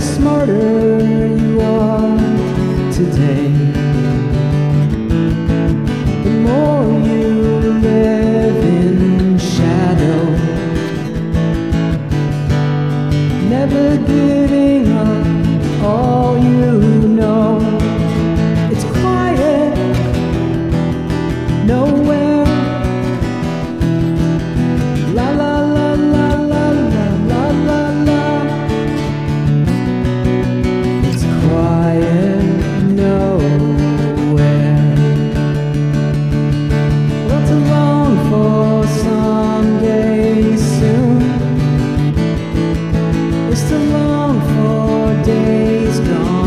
smarter you are today, the more you live in shadow, never giving up all you stone.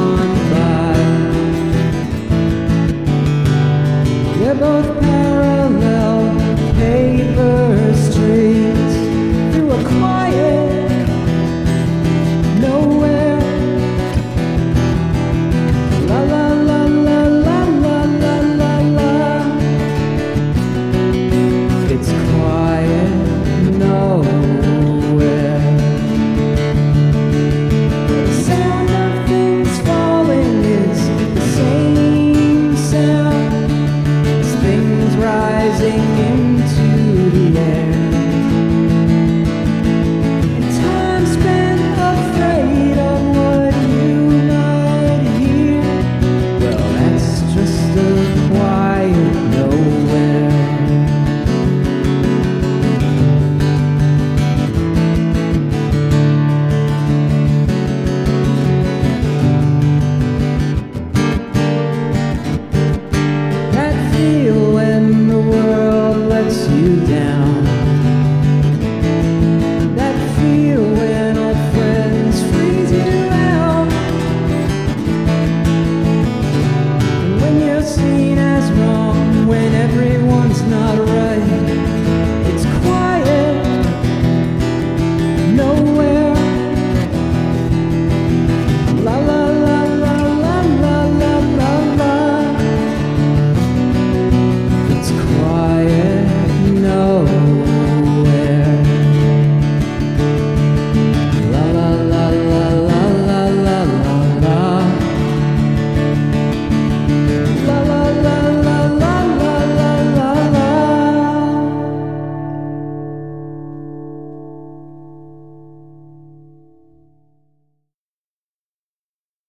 losing